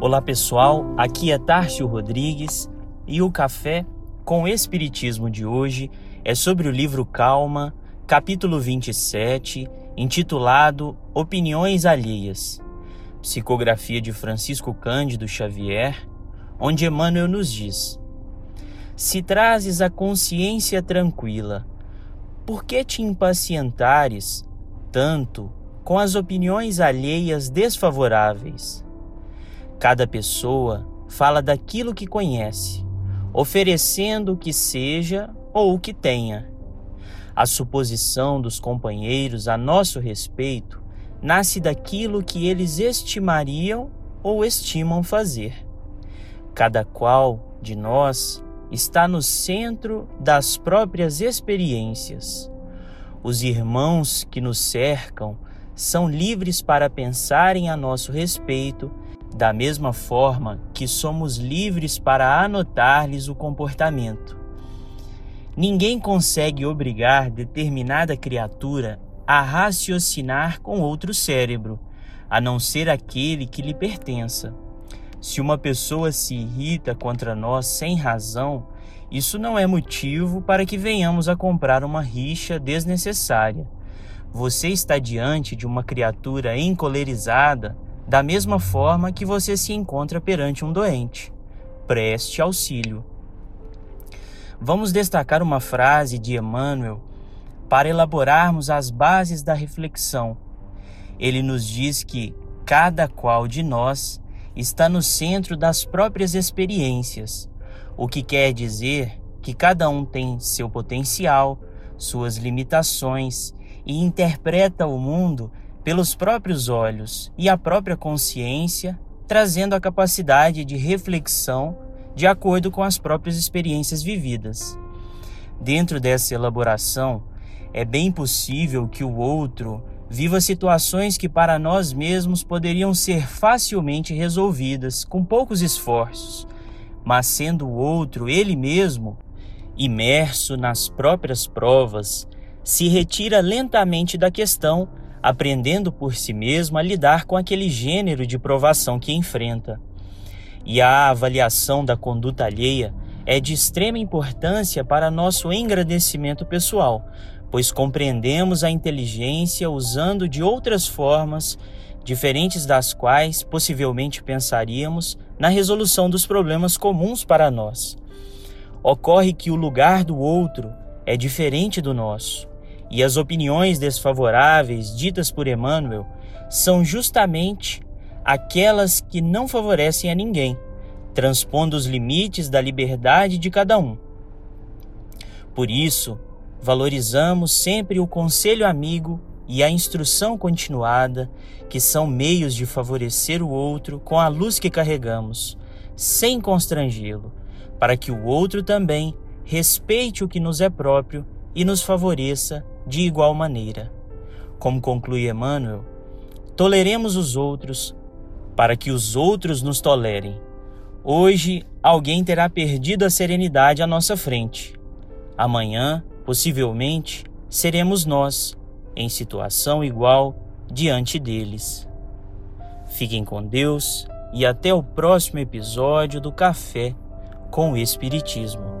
Olá pessoal, aqui é Tárcio Rodrigues e o café com o Espiritismo de hoje é sobre o livro Calma, capítulo 27, intitulado Opiniões Alheias, psicografia de Francisco Cândido Xavier, onde Emmanuel nos diz: Se trazes a consciência tranquila, por que te impacientares tanto com as opiniões alheias desfavoráveis? Cada pessoa fala daquilo que conhece, oferecendo o que seja ou o que tenha. A suposição dos companheiros a nosso respeito nasce daquilo que eles estimariam ou estimam fazer. Cada qual de nós está no centro das próprias experiências. Os irmãos que nos cercam são livres para pensarem a nosso respeito da mesma forma que somos livres para anotar-lhes o comportamento. Ninguém consegue obrigar determinada criatura a raciocinar com outro cérebro, a não ser aquele que lhe pertença. Se uma pessoa se irrita contra nós sem razão, isso não é motivo para que venhamos a comprar uma rixa desnecessária. Você está diante de uma criatura encolerizada da mesma forma que você se encontra perante um doente. Preste auxílio. Vamos destacar uma frase de Emmanuel para elaborarmos as bases da reflexão. Ele nos diz que cada qual de nós está no centro das próprias experiências, o que quer dizer que cada um tem seu potencial, suas limitações e interpreta o mundo pelos próprios olhos e a própria consciência, trazendo a capacidade de reflexão de acordo com as próprias experiências vividas. Dentro dessa elaboração, é bem possível que o outro viva situações que para nós mesmos poderiam ser facilmente resolvidas com poucos esforços, mas sendo o outro ele mesmo imerso nas próprias provas, se retira lentamente da questão aprendendo por si mesmo a lidar com aquele gênero de provação que enfrenta. E a avaliação da conduta alheia é de extrema importância para nosso engrandecimento pessoal, pois compreendemos a inteligência usando de outras formas, diferentes das quais possivelmente pensaríamos na resolução dos problemas comuns para nós. Ocorre que o lugar do outro é diferente do nosso e as opiniões desfavoráveis ditas por Emmanuel são justamente aquelas que não favorecem a ninguém, transpondo os limites da liberdade de cada um. Por isso, valorizamos sempre o conselho amigo e a instrução continuada, que são meios de favorecer o outro com a luz que carregamos, sem constrangê-lo, para que o outro também respeite o que nos é próprio e nos favoreça de igual maneira. Como conclui Emmanuel, toleremos os outros para que os outros nos tolerem. Hoje, alguém terá perdido a serenidade à nossa frente. Amanhã, possivelmente, seremos nós, em situação igual, diante deles. Fiquem com Deus e até o próximo episódio do Café com o Espiritismo.